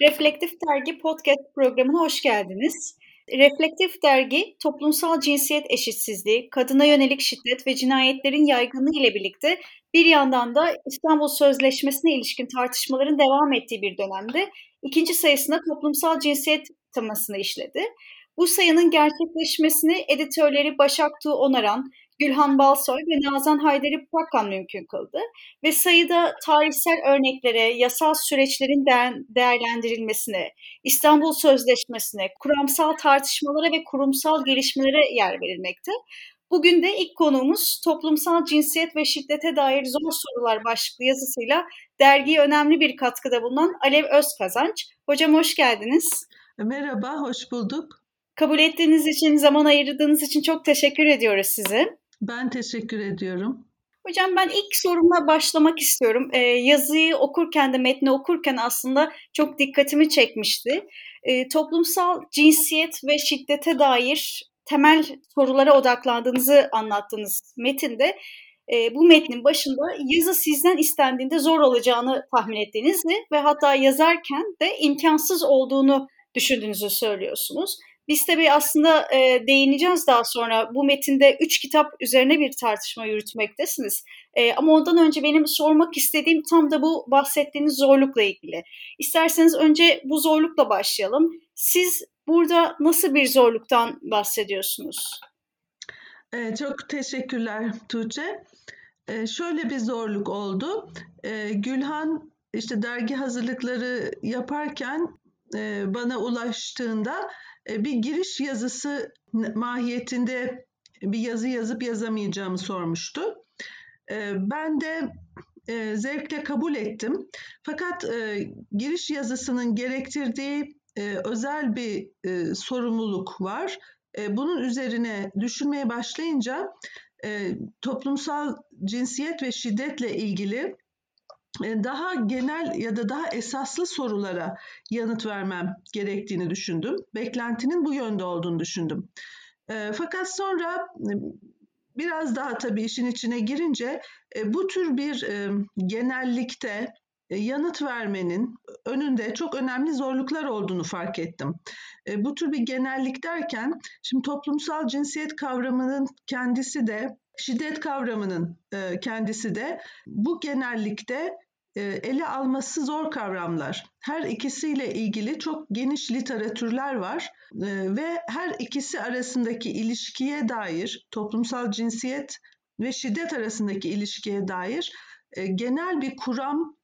Reflektif Dergi podcast programına hoş geldiniz. Reflektif Dergi, toplumsal cinsiyet eşitsizliği, kadına yönelik şiddet ve cinayetlerin yaygınlığı ile birlikte bir yandan da İstanbul Sözleşmesi'ne ilişkin tartışmaların devam ettiği bir dönemde ikinci sayısında toplumsal cinsiyet temasını işledi. Bu sayının gerçekleşmesini editörleri Başak Tuğ Onaran, Gülhan Balsoy ve Nazan Haydari Pakkan mümkün kıldı ve sayıda tarihsel örneklere, yasal süreçlerin değerlendirilmesine, İstanbul Sözleşmesi'ne, kuramsal tartışmalara ve kurumsal gelişmelere yer verilmekte. Bugün de ilk konuğumuz toplumsal cinsiyet ve şiddete dair zor sorular başlıklı yazısıyla dergiye önemli bir katkıda bulunan Alev Özkazanç. Hocam hoş geldiniz. Merhaba, hoş bulduk. Kabul ettiğiniz için, zaman ayırdığınız için çok teşekkür ediyoruz size. Ben teşekkür ediyorum. Hocam ben ilk sorumla başlamak istiyorum. Ee, yazıyı okurken de metni okurken aslında çok dikkatimi çekmişti. Ee, toplumsal cinsiyet ve şiddete dair temel sorulara odaklandığınızı anlattığınız metinde e, bu metnin başında yazı sizden istendiğinde zor olacağını tahmin ettiğinizi ve hatta yazarken de imkansız olduğunu düşündüğünüzü söylüyorsunuz. Biz tabii aslında e, değineceğiz daha sonra. Bu metinde üç kitap üzerine bir tartışma yürütmektesiniz. E, ama ondan önce benim sormak istediğim tam da bu bahsettiğiniz zorlukla ilgili. İsterseniz önce bu zorlukla başlayalım. Siz burada nasıl bir zorluktan bahsediyorsunuz? E, çok teşekkürler Tuğçe. E, şöyle bir zorluk oldu. E, Gülhan işte dergi hazırlıkları yaparken e, bana ulaştığında bir giriş yazısı mahiyetinde bir yazı yazıp yazamayacağımı sormuştu. E, ben de e, zevkle kabul ettim. Fakat giriş yazısının gerektirdiği özel bir sorumluluk var. Bunun üzerine düşünmeye başlayınca toplumsal cinsiyet ve şiddetle ilgili e, daha genel ya da daha esaslı sorulara yanıt vermem gerektiğini düşündüm. Beklentinin bu yönde olduğunu düşündüm. E, fakat sonra e, biraz daha tabii işin içine girince bu tür bir genellikte yanıt vermenin önünde çok önemli zorluklar olduğunu fark ettim. Bu tür bir genellik derken şimdi toplumsal cinsiyet kavramının kendisi de şiddet kavramının kendisi de bu genellikte e, ele alması zor kavramlar. Her ikisiyle ilgili çok geniş literatürler var e, ve her ikisi arasındaki ilişkiye dair toplumsal cinsiyet ve şiddet arasındaki ilişkiye dair e, genel bir kuram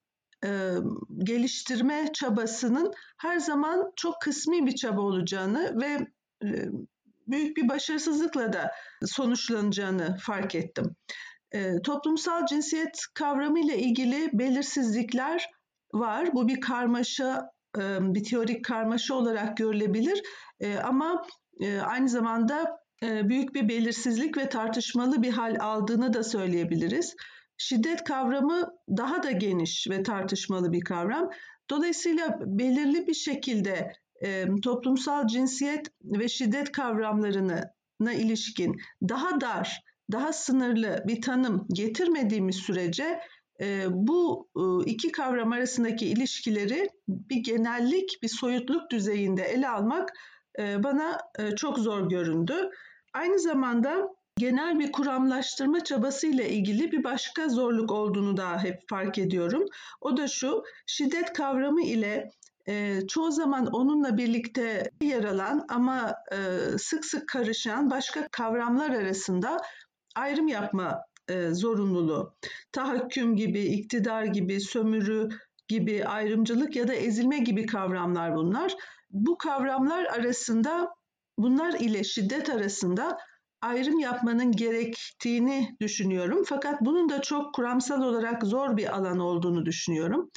geliştirme çabasının her zaman çok kısmi bir çaba olacağını ve büyük bir başarısızlıkla da sonuçlanacağını fark ettim. E, toplumsal cinsiyet kavramı ile ilgili belirsizlikler var. Bu bir karmaşa, e, bir teorik karmaşa olarak görülebilir. E, ama e, aynı zamanda büyük bir belirsizlik ve tartışmalı bir hal aldığını da söyleyebiliriz. Şiddet kavramı daha da geniş ve tartışmalı bir kavram. Dolayısıyla belirli bir şekilde toplumsal cinsiyet ve şiddet kavramlarına ilişkin daha dar daha sınırlı bir tanım getirmediğimiz sürece e, bu e, iki kavram arasındaki ilişkileri bir genellik, bir soyutluk düzeyinde ele almak e, bana çok zor göründü. Aynı zamanda genel bir kuramlaştırma çabasıyla ilgili bir başka zorluk olduğunu da hep fark ediyorum. O da şu, şiddet kavramı ile çoğu zaman onunla birlikte yer alan ama sık sık karışan başka kavramlar arasında ayrım yapma e, zorunluluğu. Tahakküm gibi, iktidar gibi, sömürü gibi, ayrımcılık ya da ezilme gibi kavramlar bunlar. Bu kavramlar arasında bunlar ile şiddet arasında ayrım yapmanın gerektiğini düşünüyorum. Fakat bunun da çok kuramsal olarak zor bir alan olduğunu düşünüyorum.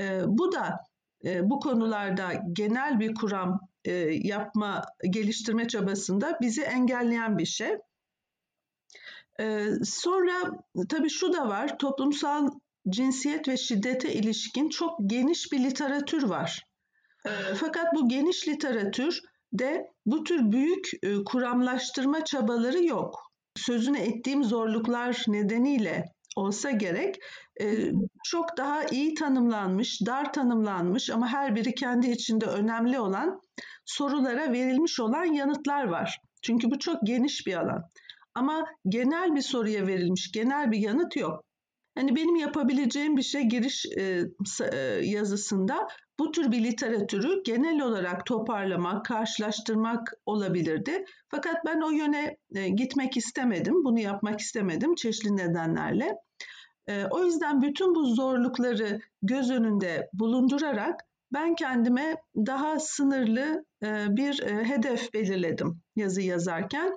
E, bu da e, bu konularda genel bir kuram e, yapma, geliştirme çabasında bizi engelleyen bir şey. Ee, sonra tabii şu da var, toplumsal cinsiyet ve şiddete ilişkin çok geniş bir literatür var. Ee, fakat bu geniş literatür de bu tür büyük e, kuramlaştırma çabaları yok. Sözünü ettiğim zorluklar nedeniyle olsa gerek çok daha iyi tanımlanmış, dar tanımlanmış ama her biri kendi içinde önemli olan sorulara verilmiş olan yanıtlar var. Çünkü bu çok geniş bir alan. Ama genel bir soruya verilmiş genel bir yanıt yok. Hani benim yapabileceğim bir şey giriş e, e, yazısında bu tür bir literatürü genel olarak toparlamak, karşılaştırmak olabilirdi. Fakat ben o yöne e, gitmek istemedim, bunu yapmak istemedim çeşitli nedenlerle. O yüzden bütün bu zorlukları göz önünde bulundurarak ben kendime daha sınırlı bir hedef belirledim yazı yazarken.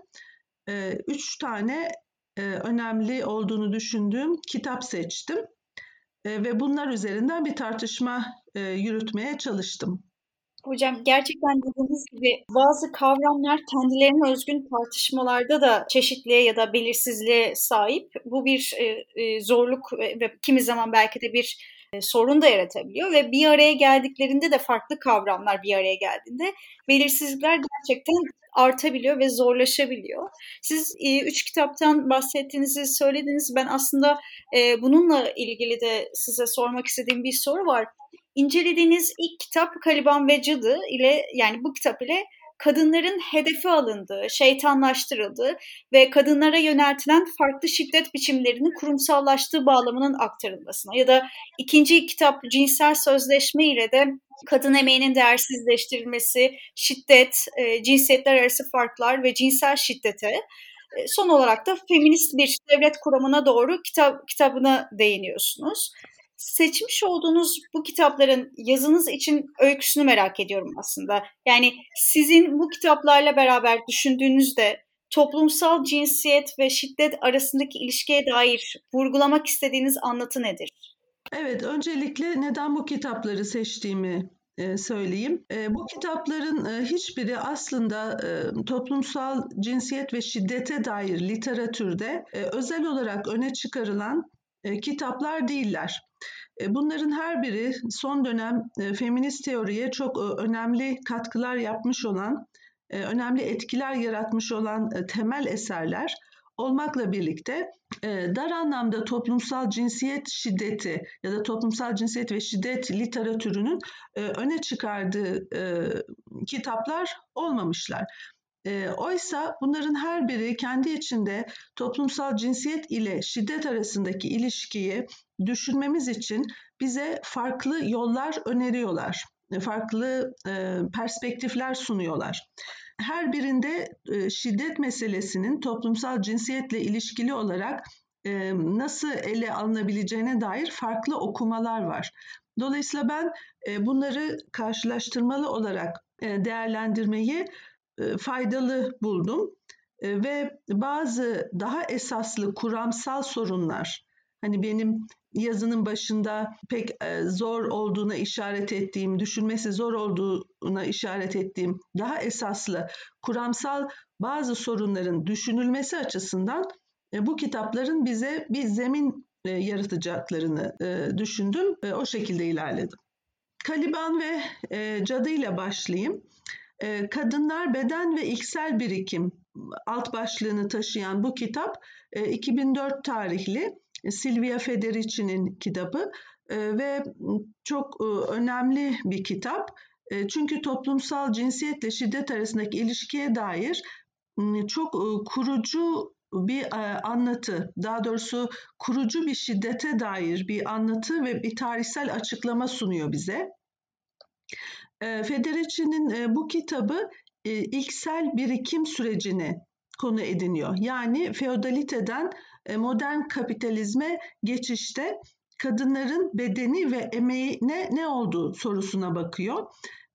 Üç tane önemli olduğunu düşündüğüm kitap seçtim ve bunlar üzerinden bir tartışma yürütmeye çalıştım. Hocam gerçekten dediğiniz gibi bazı kavramlar kendilerine özgün tartışmalarda da çeşitliğe ya da belirsizliğe sahip. Bu bir zorluk ve, kimi zaman belki de bir sorun da yaratabiliyor ve bir araya geldiklerinde de farklı kavramlar bir araya geldiğinde belirsizlikler gerçekten artabiliyor ve zorlaşabiliyor. Siz e, üç kitaptan bahsettiğinizi söylediniz. Ben aslında e, bununla ilgili de size sormak istediğim bir soru var. İncelediğiniz ilk kitap Kaliban ve Cadı ile yani bu kitap ile kadınların hedefe alındığı, şeytanlaştırıldığı ve kadınlara yöneltilen farklı şiddet biçimlerinin kurumsallaştığı bağlamının aktarılmasına ya da ikinci kitap cinsel sözleşme ile de kadın emeğinin değersizleştirilmesi, şiddet, e, cinsiyetler arası farklar ve cinsel şiddete e, son olarak da feminist bir devlet kuramına doğru kitap kitabına değiniyorsunuz. Seçmiş olduğunuz bu kitapların yazınız için öyküsünü merak ediyorum aslında. Yani sizin bu kitaplarla beraber düşündüğünüzde toplumsal cinsiyet ve şiddet arasındaki ilişkiye dair vurgulamak istediğiniz anlatı nedir? Evet, öncelikle neden bu kitapları seçtiğimi e, söyleyeyim. E, bu kitapların e, hiçbiri aslında toplumsal cinsiyet ve şiddete dair literatürde özel olarak öne çıkarılan kitaplar değiller. Bunların her biri son dönem feminist teoriye çok önemli katkılar yapmış olan, önemli etkiler yaratmış olan temel eserler olmakla birlikte e, dar anlamda toplumsal cinsiyet şiddeti ya da toplumsal cinsiyet ve şiddet literatürünün e, öne çıkardığı e, kitaplar olmamışlar. E, oysa bunların her biri kendi içinde toplumsal cinsiyet ile şiddet arasındaki ilişkiyi düşünmemiz için bize farklı yollar öneriyorlar, farklı e, perspektifler sunuyorlar her birinde e, şiddet meselesinin toplumsal cinsiyetle ilişkili olarak e, nasıl ele alınabileceğine dair farklı okumalar var. Dolayısıyla ben bunları karşılaştırmalı olarak değerlendirmeyi faydalı buldum ve bazı daha esaslı kuramsal sorunlar hani benim yazının başında pek e, zor olduğuna işaret ettiğim, düşünmesi zor olduğuna işaret ettiğim daha esaslı kuramsal bazı sorunların düşünülmesi açısından e, bu kitapların bize bir zemin e, yaratacaklarını düşündüm. O şekilde ilerledim. Kaliban ve Cadı ile başlayayım. Kadınlar Beden ve İlksel Birikim alt başlığını taşıyan bu kitap 2004 tarihli Silvia Federici'nin kitabı e, ve çok e, önemli bir kitap. E, çünkü toplumsal cinsiyetle şiddet arasındaki ilişkiye dair çok kurucu bir anlatı, daha doğrusu kurucu bir şiddete dair bir anlatı ve bir tarihsel açıklama sunuyor bize. Federici'nin bu kitabı ilksel birikim sürecini konu ediniyor. Yani feodaliteden e, modern kapitalizme geçişte kadınların bedeni ve emeğine ne olduğu sorusuna bakıyor.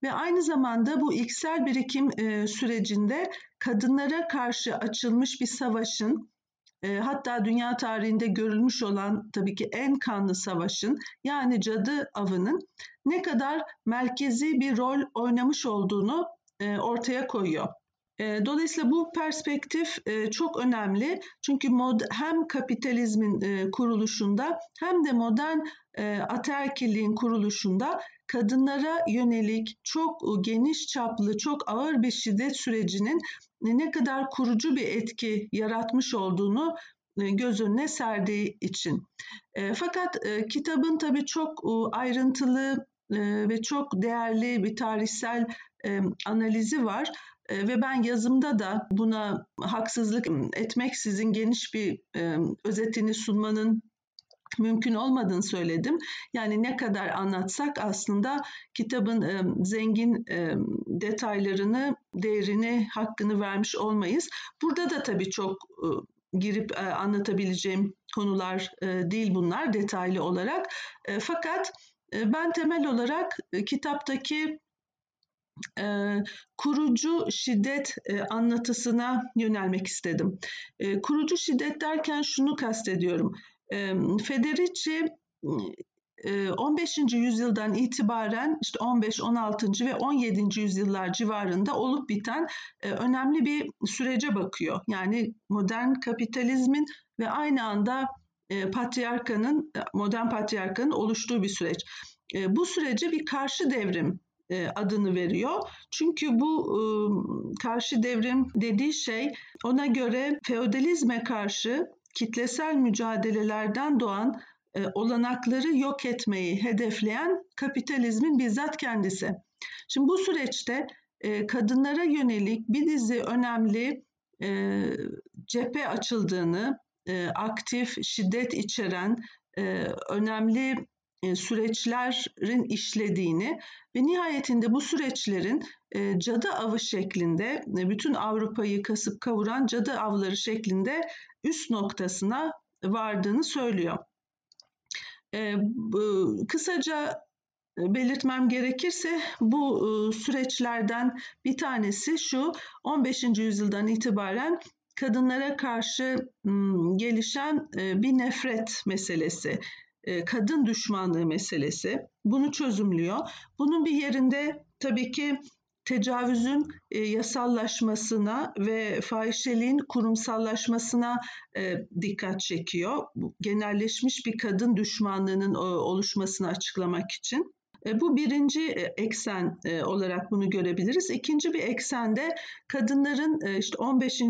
Ve aynı zamanda bu iksel birikim e, sürecinde kadınlara karşı açılmış bir savaşın, e, hatta dünya tarihinde görülmüş olan tabii ki en kanlı savaşın yani cadı avının ne kadar merkezi bir rol oynamış olduğunu ortaya koyuyor. Dolayısıyla bu perspektif çok önemli çünkü mod, hem kapitalizmin kuruluşunda hem de modern ataerkilliğin kuruluşunda kadınlara yönelik çok geniş çaplı, çok ağır bir şiddet sürecinin ne kadar kurucu bir etki yaratmış olduğunu göz önüne serdiği için. Fakat kitabın tabii çok ayrıntılı ve çok değerli bir tarihsel analizi var. Ve ben yazımda da buna haksızlık etmeksizin geniş bir özetini sunmanın mümkün olmadığını söyledim. Yani ne kadar anlatsak aslında kitabın e, zengin e, detaylarını, değerini, hakkını vermiş olmayız. Burada da tabii çok e, girip e, anlatabileceğim konular e, değil bunlar detaylı olarak. E, fakat e, ben temel olarak e, kitaptaki e, kurucu şiddet e, anlatısına yönelmek istedim. E, kurucu şiddet derken şunu kastediyorum. Federici 15. yüzyıldan itibaren işte 15, 16. ve 17. yüzyıllar civarında olup biten önemli bir sürece bakıyor. Yani modern kapitalizmin ve aynı anda patriarkanın, modern patriarkanın oluştuğu bir süreç. Bu sürece bir karşı devrim adını veriyor. Çünkü bu karşı devrim dediği şey ona göre feodalizme karşı kitlesel mücadelelerden doğan e, olanakları yok etmeyi hedefleyen kapitalizmin bizzat kendisi. Şimdi bu süreçte e, kadınlara yönelik bir dizi önemli e, cephe açıldığını, e, aktif, şiddet içeren e, önemli süreçlerin işlediğini ve nihayetinde bu süreçlerin e, cadı avı şeklinde e, bütün Avrupa'yı kasıp kavuran cadı avları şeklinde üst noktasına vardığını söylüyor. Kısaca belirtmem gerekirse bu süreçlerden bir tanesi şu 15. yüzyıldan itibaren kadınlara karşı gelişen bir nefret meselesi. E, kadın düşmanlığı meselesi. Bunu çözümlüyor. Bunun bir yerinde tabii ki tecavüzün e, yasallaşmasına ve fahişeliğin kurumsallaşmasına e, dikkat çekiyor. Genelleşmiş bir kadın düşmanlığının oluşmasını açıklamak için. Bu birinci eksen olarak bunu görebiliriz. İkinci bir eksende kadınların işte 15.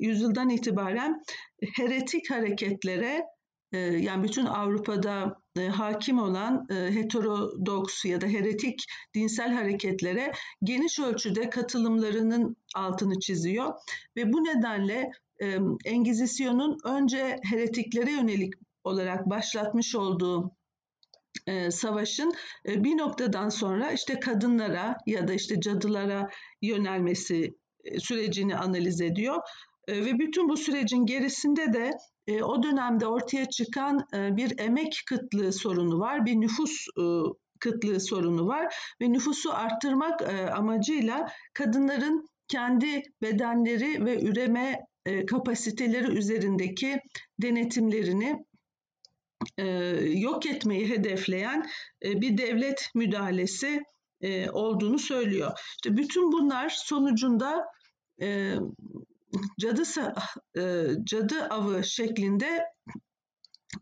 yüzyıldan itibaren heretik hareketlere yani bütün Avrupa'da e, hakim olan e, heterodoks ya da heretik dinsel hareketlere geniş ölçüde katılımlarının altını çiziyor ve bu nedenle e, Engizisyon'un önce heretiklere yönelik olarak başlatmış olduğu savaşın bir noktadan sonra işte kadınlara ya da işte cadılara yönelmesi sürecini analiz ediyor. Ve bütün bu sürecin gerisinde de e, o dönemde ortaya çıkan e, bir emek kıtlığı sorunu var, bir nüfus e, kıtlığı sorunu var ve nüfusu arttırmak amacıyla kadınların kendi bedenleri ve üreme kapasiteleri üzerindeki denetimlerini yok etmeyi hedefleyen bir devlet müdahalesi olduğunu söylüyor. İşte bütün bunlar sonucunda cadı e, cadı avı şeklinde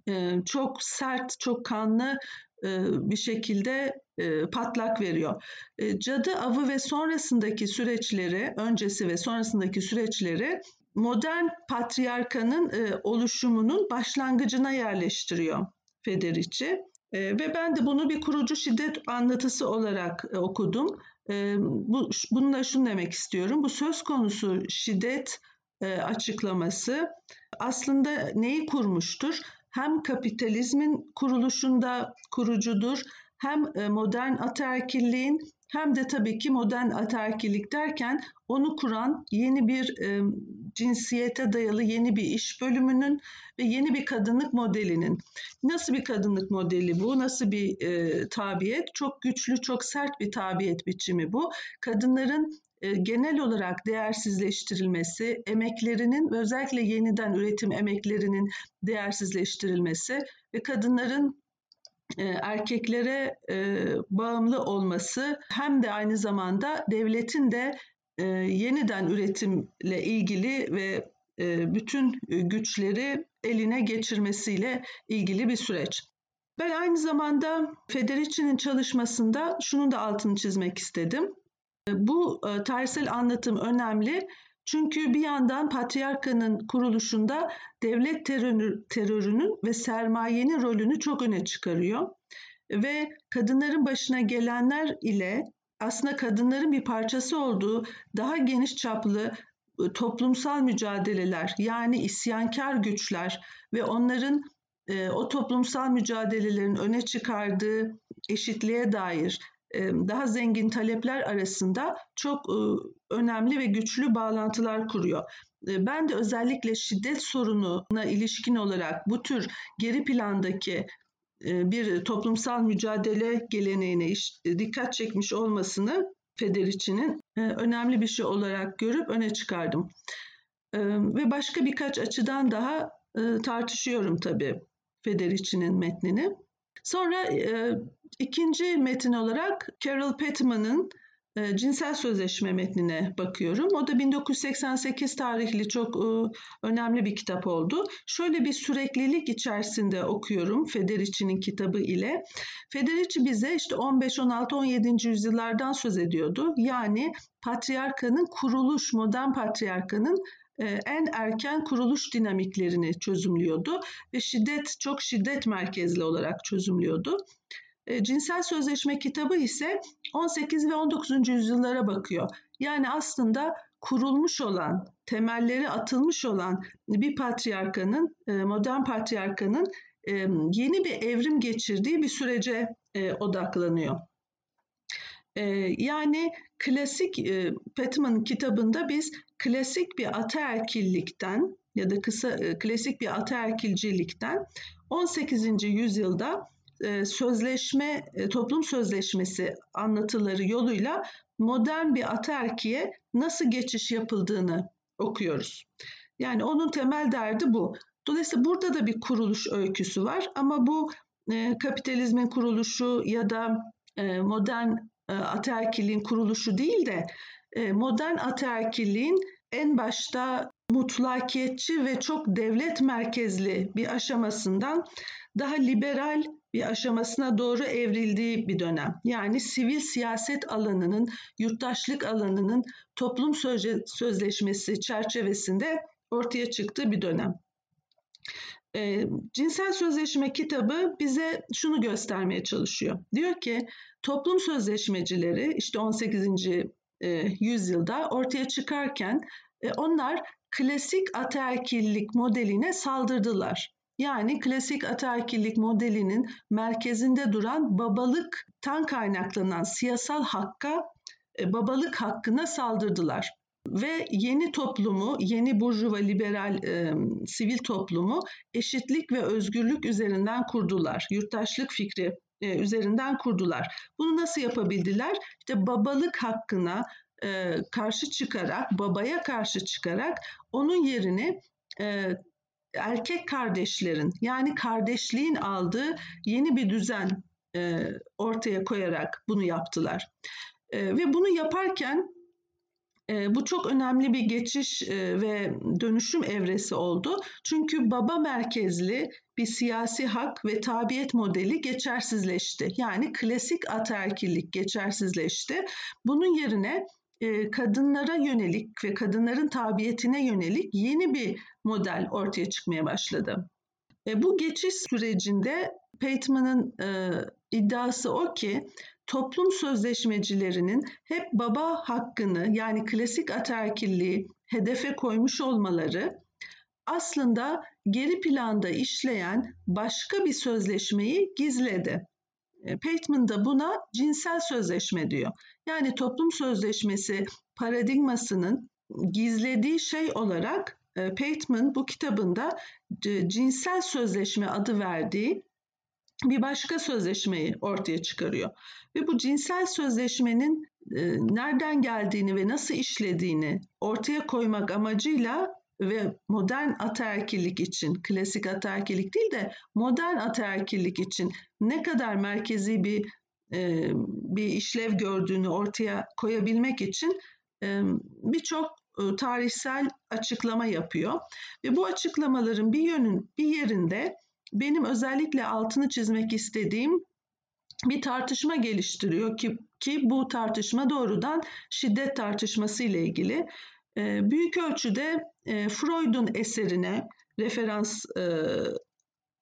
e, çok sert, çok kanlı e, bir şekilde patlak veriyor. Cadı avı ve sonrasındaki süreçleri, öncesi ve sonrasındaki süreçleri modern patriarkanın oluşumunun başlangıcına yerleştiriyor Federici. Ve ben de bunu bir kurucu şiddet anlatısı olarak okudum. Bu, bununla şunu demek istiyorum. Bu söz konusu şiddet e, açıklaması aslında neyi kurmuştur? Hem kapitalizmin kuruluşunda kurucudur, hem e, modern ataerkilliğin hem de tabii ki modern ataerkillik derken onu kuran yeni bir e, cinsiyete dayalı yeni bir iş bölümünün ve yeni bir kadınlık modelinin. Nasıl bir kadınlık modeli bu? Nasıl bir e, tabiyet? Çok güçlü, çok sert bir tabiyet biçimi bu. Kadınların e, genel olarak değersizleştirilmesi, emeklerinin ve özellikle yeniden üretim emeklerinin değersizleştirilmesi ve kadınların e, erkeklere e, bağımlı olması hem de aynı zamanda devletin de yeniden üretimle ilgili ve bütün güçleri eline geçirmesiyle ilgili bir süreç. Ben aynı zamanda Federici'nin çalışmasında şunun da altını çizmek istedim. Bu e, tarihsel anlatım önemli Çünkü bir yandan patriarkanın kuruluşunda devlet terörü, terörünün ve sermayenin rolünü çok öne çıkarıyor. Ve kadınların başına gelenler ile aslında kadınların bir parçası olduğu daha geniş çaplı e, toplumsal mücadeleler yani isyankar güçler ve onların e, o toplumsal mücadelelerin öne çıkardığı eşitliğe dair daha zengin talepler arasında çok e, önemli ve güçlü bağlantılar kuruyor. Ben de özellikle şiddet sorununa ilişkin olarak bu tür geri plandaki bir toplumsal mücadele geleneğine dikkat çekmiş olmasını Federici'nin önemli bir şey olarak görüp öne çıkardım. Ve başka birkaç açıdan daha tartışıyorum tabii Federici'nin metnini. Sonra İkinci metin olarak Carol Petman'ın e, Cinsel Sözleşme metnine bakıyorum. O da 1988 tarihli çok e, önemli bir kitap oldu. Şöyle bir süreklilik içerisinde okuyorum Federici'nin kitabı ile. Federici bize işte 15, 16, 17. yüzyıllardan söz ediyordu. Yani patriarkanın kuruluş, modern patriarkanın e, en erken kuruluş dinamiklerini çözümlüyordu ve şiddet çok şiddet merkezli olarak çözümlüyordu. E, cinsel Sözleşme kitabı ise 18 ve 19. yüzyıllara bakıyor. Yani aslında kurulmuş olan, temelleri atılmış olan bir patriarkanın, e, modern patriarkanın e, yeni bir evrim geçirdiği bir sürece odaklanıyor. Yani klasik Petman kitabında biz klasik bir ataerkillikten ya da kısa klasik bir ataerkilcilikten 18. yüzyılda sözleşme, e, toplum sözleşmesi anlatıları yoluyla modern bir ataerkiye nasıl geçiş yapıldığını okuyoruz. Yani onun temel derdi bu. Dolayısıyla burada da bir kuruluş öyküsü var ama bu e, kapitalizmin kuruluşu ya da modern ataerkiliğin kuruluşu değil de modern ataerkiliğin en başta mutlakiyetçi ve çok devlet merkezli bir aşamasından daha liberal bir aşamasına doğru evrildiği bir dönem. Yani sivil siyaset alanının, yurttaşlık alanının toplum sözleşmesi çerçevesinde ortaya çıktığı bir dönem. E, Cinsel Sözleşme kitabı bize şunu göstermeye çalışıyor. Diyor ki toplum sözleşmecileri işte 18. E, yüzyılda ortaya çıkarken e, onlar klasik ataerkillik modeline saldırdılar. Yani klasik ataerkillik modelinin merkezinde duran babalıktan kaynaklanan siyasal hakka, e, babalık hakkına saldırdılar. Ve yeni toplumu, yeni burjuva liberal e, sivil toplumu eşitlik ve özgürlük üzerinden kurdular. Yurttaşlık fikri e, üzerinden kurdular. Bunu nasıl yapabildiler? İşte babalık hakkına e, karşı çıkarak, babaya karşı çıkarak onun yerini e, erkek kardeşlerin yani kardeşliğin aldığı yeni bir düzen e, ortaya koyarak bunu yaptılar. E, ve bunu yaparken e, bu çok önemli bir geçiş e, ve dönüşüm evresi oldu. Çünkü baba merkezli bir siyasi hak ve tabiyet modeli geçersizleşti. Yani klasik ataerkillik geçersizleşti. Bunun yerine kadınlara yönelik ve kadınların tabiyetine yönelik yeni bir model ortaya çıkmaya başladı. E, bu geçiş sürecinde Pateman'ın iddiası o ki toplum sözleşmecilerinin hep baba hakkını yani klasik ataerkilliği hedefe koymuş olmaları aslında geri planda işleyen başka bir sözleşmeyi gizledi. E, Pateman da buna cinsel sözleşme diyor. Yani toplum sözleşmesi paradigmasının gizlediği şey olarak e, Pateman bu kitabında cinsel sözleşme adı verdiği bir başka sözleşmeyi ortaya çıkarıyor. Ve bu cinsel sözleşmenin e, nereden geldiğini ve nasıl işlediğini ortaya koymak amacıyla ve modern ataerkillik için, klasik ataerkillik değil de modern ataerkillik için ne kadar merkezi bir e, bir işlev gördüğünü ortaya koyabilmek için e, birçok e, tarihsel açıklama yapıyor. Ve bu açıklamaların bir yönün bir yerinde benim özellikle altını çizmek istediğim bir tartışma geliştiriyor ki ki bu tartışma doğrudan şiddet tartışması ile ilgili büyük ölçüde e, Freud'un eserine referans e,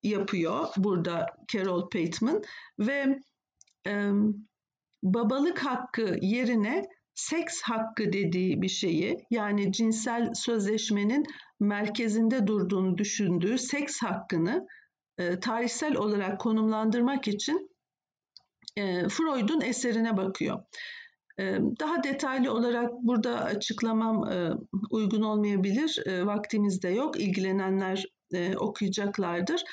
yapıyor burada Carol Pateman ve e, babalık hakkı yerine seks hakkı dediği bir şeyi yani cinsel sözleşmenin merkezinde durduğunu düşündüğü seks hakkını tarihsel olarak konumlandırmak için Freud'un eserine bakıyor. Daha detaylı olarak burada açıklamam uygun olmayabilir. Vaktimiz de yok. İlgilenenler okuyacaklardır.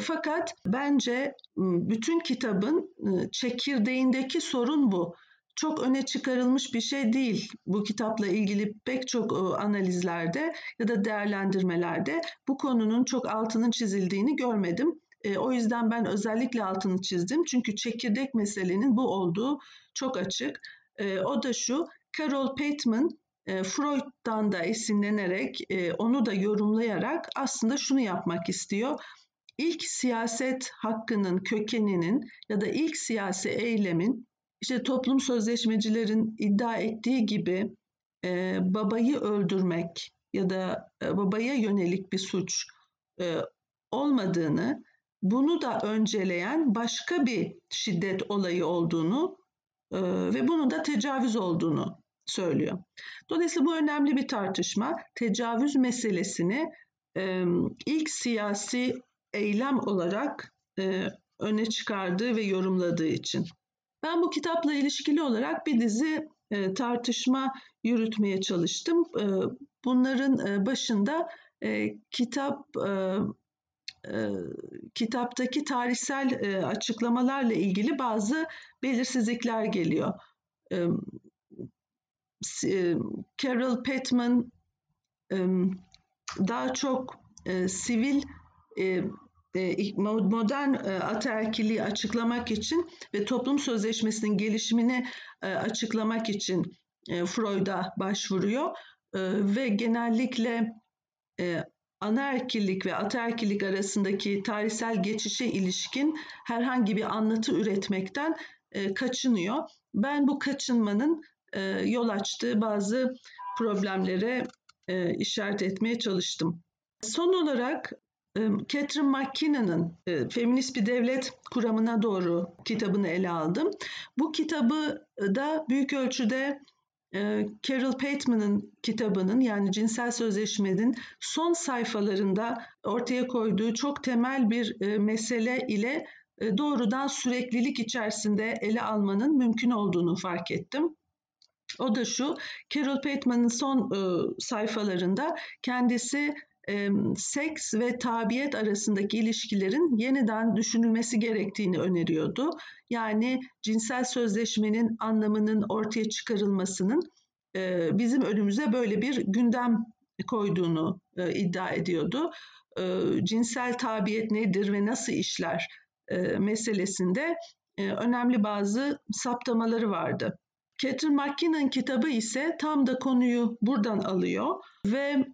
Fakat bence bütün kitabın e, çekirdeğindeki sorun bu. Çok öne çıkarılmış bir şey değil bu kitapla ilgili pek çok analizlerde ya da değerlendirmelerde bu konunun çok altının çizildiğini görmedim. O yüzden ben özellikle altını çizdim. Çünkü çekirdek meselenin bu olduğu çok açık. E, o da şu, Carol Pateman e, Freud'dan da esinlenerek, e, onu da yorumlayarak aslında şunu yapmak istiyor. İlk siyaset hakkının kökeninin ya da ilk siyasi eylemin işte toplum sözleşmecilerin iddia ettiği gibi e, babayı öldürmek ya da e, babaya yönelik bir suç e, olmadığını, bunu da önceleyen başka bir şiddet olayı olduğunu ve bunun da tecavüz olduğunu söylüyor. Dolayısıyla bu önemli bir tartışma. Tecavüz meselesini ilk siyasi eylem olarak e, öne çıkardığı ve yorumladığı için. Ben bu kitapla ilişkili olarak bir dizi e, tartışma yürütmeye çalıştım. E, bunların başında kitap kitaptaki tarihsel açıklamalarla ilgili bazı belirsizlikler geliyor. Carol Petman daha çok sivil modern ataerkiliği açıklamak için ve toplum sözleşmesinin gelişimini açıklamak için Freud'a başvuruyor ve genellikle anaerkillik ve ataerkillik arasındaki tarihsel geçişe ilişkin herhangi bir anlatı üretmekten kaçınıyor. Ben bu kaçınmanın yol açtığı bazı problemlere işaret etmeye çalıştım. Son olarak Catherine McKinnon'ın Feminist Bir Devlet Kuramına Doğru kitabını ele aldım. Bu kitabı da büyük ölçüde Carol Pateman'ın kitabının yani cinsel sözleşmenin son sayfalarında ortaya koyduğu çok temel bir mesele ile doğrudan süreklilik içerisinde ele almanın mümkün olduğunu fark ettim. O da şu, Carol Pateman'ın son sayfalarında kendisi seks ve tabiyet arasındaki ilişkilerin yeniden düşünülmesi gerektiğini öneriyordu. Yani cinsel sözleşmenin anlamının ortaya çıkarılmasının bizim önümüze böyle bir gündem koyduğunu iddia ediyordu. Cinsel tabiyet nedir ve nasıl işler meselesinde önemli bazı saptamaları vardı. Catherine McKinnon kitabı ise tam da konuyu buradan alıyor ve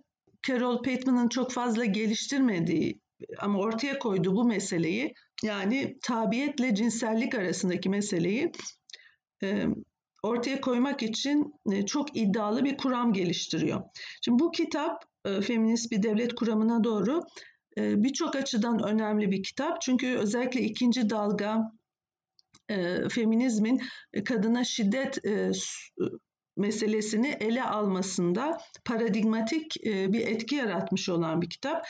Carol Pateman'ın çok fazla geliştirmediği ama ortaya koyduğu bu meseleyi yani tabiyetle cinsellik arasındaki meseleyi e, ortaya koymak için e, çok iddialı bir kuram geliştiriyor. Şimdi bu kitap e, feminist bir devlet kuramına doğru e, birçok açıdan önemli bir kitap. Çünkü özellikle ikinci dalga e, feminizmin kadına şiddet e, meselesini ele almasında paradigmatik e, bir etki yaratmış olan bir kitap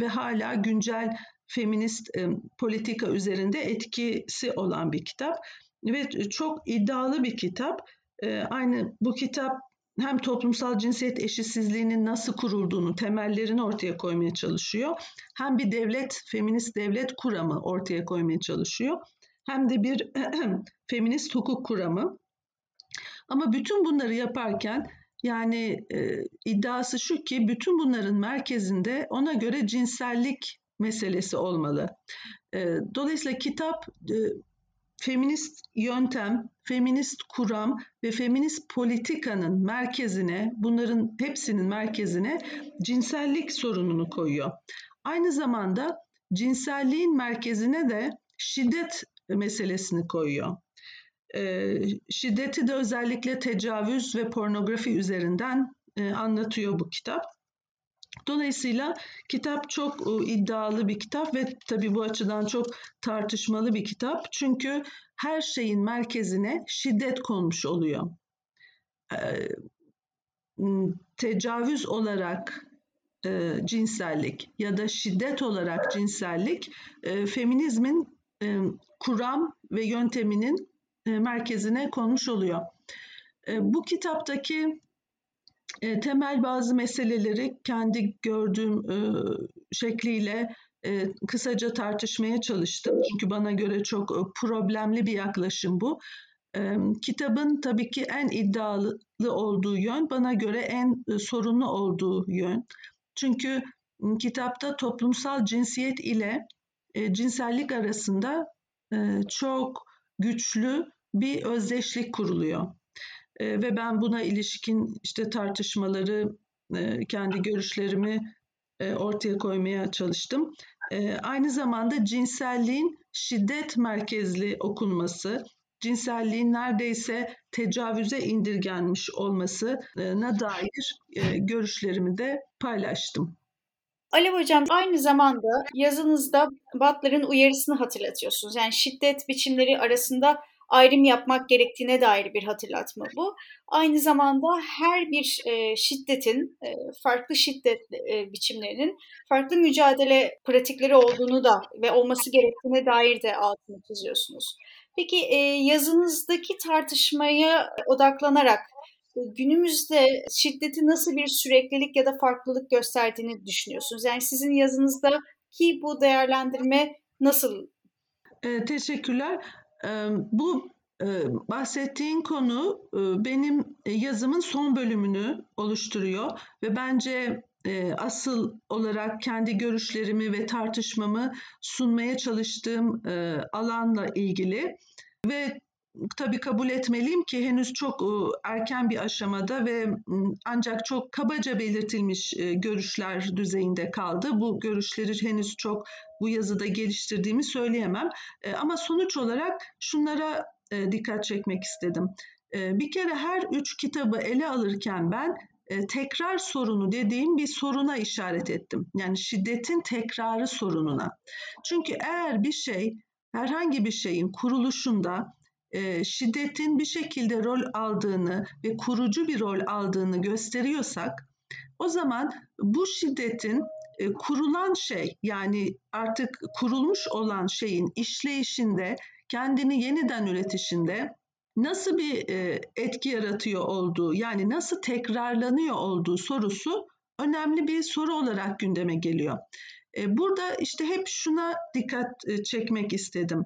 ve hala güncel feminist e, politika üzerinde etkisi olan bir kitap ve çok iddialı bir kitap. E, aynı bu kitap hem toplumsal cinsiyet eşitsizliğinin nasıl kurulduğunu, temellerini ortaya koymaya çalışıyor. Hem bir devlet, feminist devlet kuramı ortaya koymaya çalışıyor. Hem de bir feminist hukuk kuramı. Ama bütün bunları yaparken yani e, iddiası şu ki bütün bunların merkezinde ona göre cinsellik meselesi olmalı. E, dolayısıyla kitap e, feminist yöntem, feminist kuram ve feminist politikanın merkezine, bunların hepsinin merkezine cinsellik sorununu koyuyor. Aynı zamanda cinselliğin merkezine de şiddet meselesini koyuyor. Şiddeti de özellikle tecavüz ve pornografi üzerinden anlatıyor bu kitap. Dolayısıyla kitap çok e, iddialı bir kitap ve tabii bu açıdan çok tartışmalı bir kitap. Çünkü her şeyin merkezine şiddet konmuş oluyor. Tecavüz olarak e, cinsellik ya da şiddet olarak cinsellik e, feminizmin e, kuram ve yönteminin merkezine konmuş oluyor. E, bu kitaptaki e, temel bazı meseleleri kendi gördüğüm e, şekliyle e, kısaca tartışmaya çalıştım. Çünkü bana göre çok e, problemli bir yaklaşım bu. E, kitabın tabii ki en iddialı olduğu yön bana göre en e, sorunlu olduğu yön. Çünkü kitapta toplumsal cinsiyet ile e, cinsellik arasında e, çok güçlü bir özdeşlik kuruluyor. E, ve ben buna ilişkin işte tartışmaları, e, kendi görüşlerimi e, ortaya koymaya çalıştım. E, aynı zamanda cinselliğin şiddet merkezli okunması, cinselliğin neredeyse tecavüze indirgenmiş olmasına dair e, görüşlerimi de paylaştım. Alev Hocam aynı zamanda yazınızda Butler'ın uyarısını hatırlatıyorsunuz. Yani şiddet biçimleri arasında ayrım yapmak gerektiğine dair bir hatırlatma bu. Aynı zamanda her bir e, şiddetin, e, farklı şiddet e, biçimlerinin farklı mücadele pratikleri olduğunu da ve olması gerektiğine dair de altını çiziyorsunuz. Peki e, yazınızdaki tartışmaya odaklanarak e, günümüzde şiddeti nasıl bir süreklilik ya da farklılık gösterdiğini düşünüyorsunuz? Yani sizin yazınızda ki bu değerlendirme nasıl? E, teşekkürler. E, bu e, bahsettiğin konu e, benim yazımın son bölümünü oluşturuyor ve bence e, asıl olarak kendi görüşlerimi ve tartışmamı sunmaya çalıştığım e, alanla ilgili ve tabii kabul etmeliyim ki henüz çok e, erken bir aşamada ve ancak çok kabaca belirtilmiş e, görüşler düzeyinde kaldı. Bu görüşleri henüz çok bu yazıda geliştirdiğimi söyleyemem. Ama sonuç olarak şunlara dikkat çekmek istedim. Bir kere her üç kitabı ele alırken ben tekrar sorunu dediğim bir soruna işaret ettim. Yani şiddetin tekrarı sorununa. Çünkü eğer bir şey herhangi bir şeyin kuruluşunda e, şiddetin bir şekilde rol aldığını ve kurucu bir rol aldığını gösteriyorsak o zaman bu şiddetin e, kurulan şey yani artık kurulmuş olan şeyin işleyişinde kendini yeniden üretişinde nasıl bir e, etki yaratıyor olduğu yani nasıl tekrarlanıyor olduğu sorusu önemli bir soru olarak gündeme geliyor. Burada işte hep şuna dikkat çekmek istedim.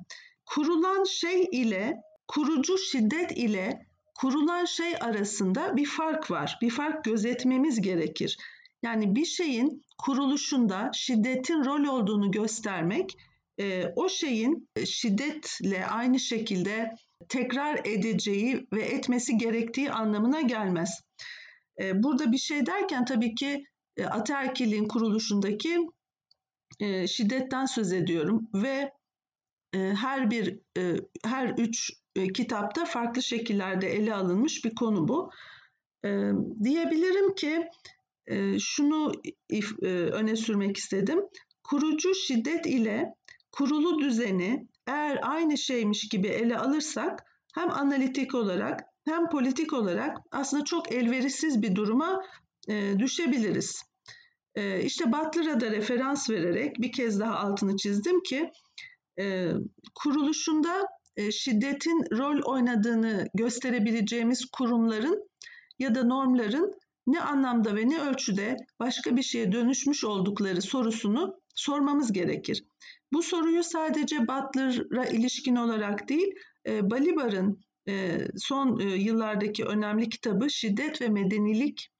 Kurulan şey ile kurucu şiddet ile kurulan şey arasında bir fark var. Bir fark gözetmemiz gerekir. Yani bir şeyin kuruluşunda şiddetin rol olduğunu göstermek e, o şeyin şiddetle aynı şekilde tekrar edeceği ve etmesi gerektiği anlamına gelmez. E, burada bir şey derken tabii ki e, ataerkilliğin kuruluşundaki e, şiddetten söz ediyorum ve e, her bir e, her üç e, kitapta farklı şekillerde ele alınmış bir konu bu. E, diyebilirim ki e, şunu if, e, öne sürmek istedim. Kurucu şiddet ile kurulu düzeni eğer aynı şeymiş gibi ele alırsak hem analitik olarak hem politik olarak aslında çok elverişsiz bir duruma e, düşebiliriz. E, işte Butler'a da referans vererek bir kez daha altını çizdim ki e, kuruluşunda şiddetin rol oynadığını gösterebileceğimiz kurumların ya da normların ne anlamda ve ne ölçüde başka bir şeye dönüşmüş oldukları sorusunu sormamız gerekir. Bu soruyu sadece Butler'a ilişkin olarak değil, e, Balibar'ın e, son e, yıllardaki önemli kitabı Şiddet ve Medenilik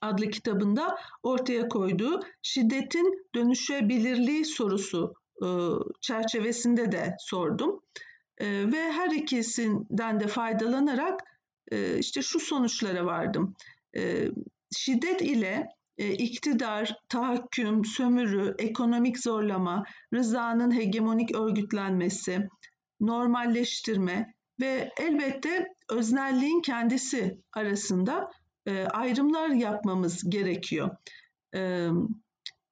adlı kitabında ortaya koyduğu şiddetin dönüşebilirliği sorusu e, çerçevesinde de sordum. E, ve her ikisinden de faydalanarak e, işte şu sonuçlara vardım. Şiddet ile iktidar, tahakküm, sömürü, ekonomik zorlama, rızanın hegemonik örgütlenmesi, normalleştirme ve elbette öznelliğin kendisi arasında e, ayrımlar yapmamız gerekiyor. E,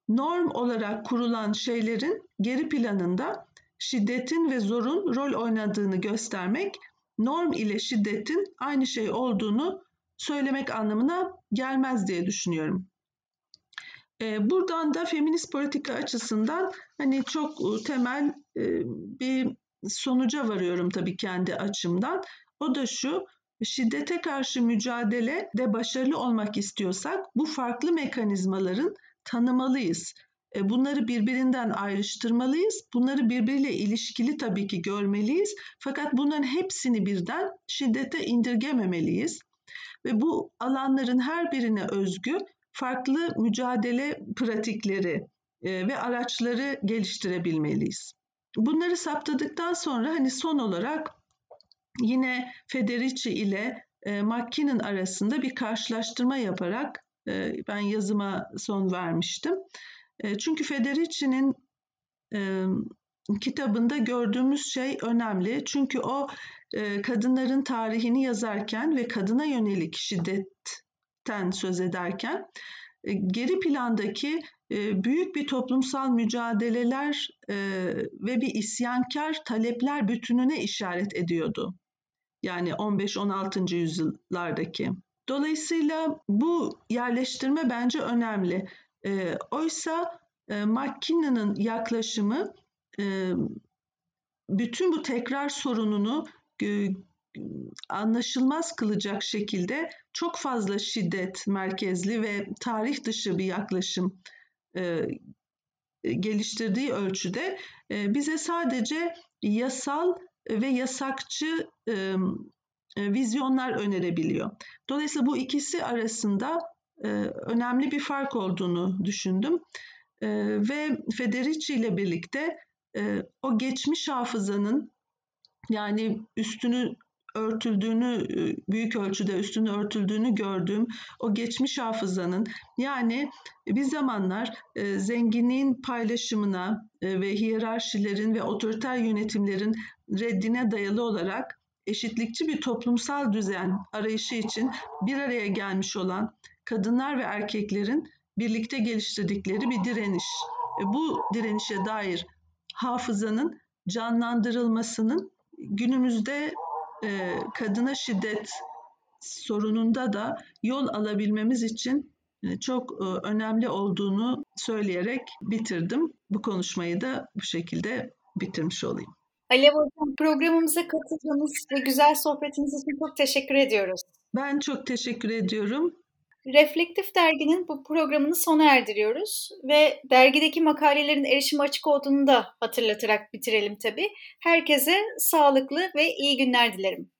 norm olarak kurulan şeylerin geri planında şiddetin ve zorun rol oynadığını göstermek, norm ile şiddetin aynı şey olduğunu söylemek anlamına gelmez diye düşünüyorum. E, buradan da feminist politika açısından hani çok temel e, bir sonuca varıyorum tabii kendi açımdan. O da şu, şiddete karşı mücadele de başarılı olmak istiyorsak bu farklı mekanizmaların tanımalıyız. E, bunları birbirinden ayrıştırmalıyız. Bunları birbiriyle ilişkili tabii ki görmeliyiz. Fakat bunların hepsini birden şiddete indirgememeliyiz. Ve bu alanların her birine özgü farklı mücadele pratikleri e, ve araçları geliştirebilmeliyiz. Bunları saptadıktan sonra hani son olarak yine Federici ile e, McKinnon arasında bir karşılaştırma yaparak ben yazıma son vermiştim. Çünkü Federici'nin kitabında gördüğümüz şey önemli. Çünkü o kadınların tarihini yazarken ve kadına yönelik şiddetten söz ederken geri plandaki büyük bir toplumsal mücadeleler ve bir isyankar talepler bütününe işaret ediyordu. Yani 15-16. yüzyıllardaki. Dolayısıyla bu yerleştirme bence önemli. E, oysa e, McKinnon'ın yaklaşımı e, bütün bu tekrar sorununu e, anlaşılmaz kılacak şekilde çok fazla şiddet merkezli ve tarih dışı bir yaklaşım e, geliştirdiği ölçüde e, bize sadece yasal ve yasakçı e, e, vizyonlar önerebiliyor. Dolayısıyla bu ikisi arasında e, önemli bir fark olduğunu düşündüm. E, ve Federici ile birlikte e, o geçmiş hafızanın yani üstünü örtüldüğünü büyük ölçüde üstünü örtüldüğünü gördüğüm o geçmiş hafızanın yani bir zamanlar zenginliğin paylaşımına ve hiyerarşilerin ve otoriter yönetimlerin reddine dayalı olarak eşitlikçi bir toplumsal düzen arayışı için bir araya gelmiş olan kadınlar ve erkeklerin birlikte geliştirdikleri bir direniş. Bu direnişe dair hafızanın canlandırılmasının günümüzde e, kadına şiddet sorununda da yol alabilmemiz için e, çok e, önemli olduğunu söyleyerek bitirdim. Bu konuşmayı da bu şekilde bitirmiş olayım. Alev Hocam programımıza katıldığınız ve güzel sohbetiniz için çok teşekkür ediyoruz. Ben çok teşekkür ediyorum. Reflektif Dergi'nin bu programını sona erdiriyoruz ve dergideki makalelerin erişim açık olduğunu da hatırlatarak bitirelim tabii. Herkese sağlıklı ve iyi günler dilerim.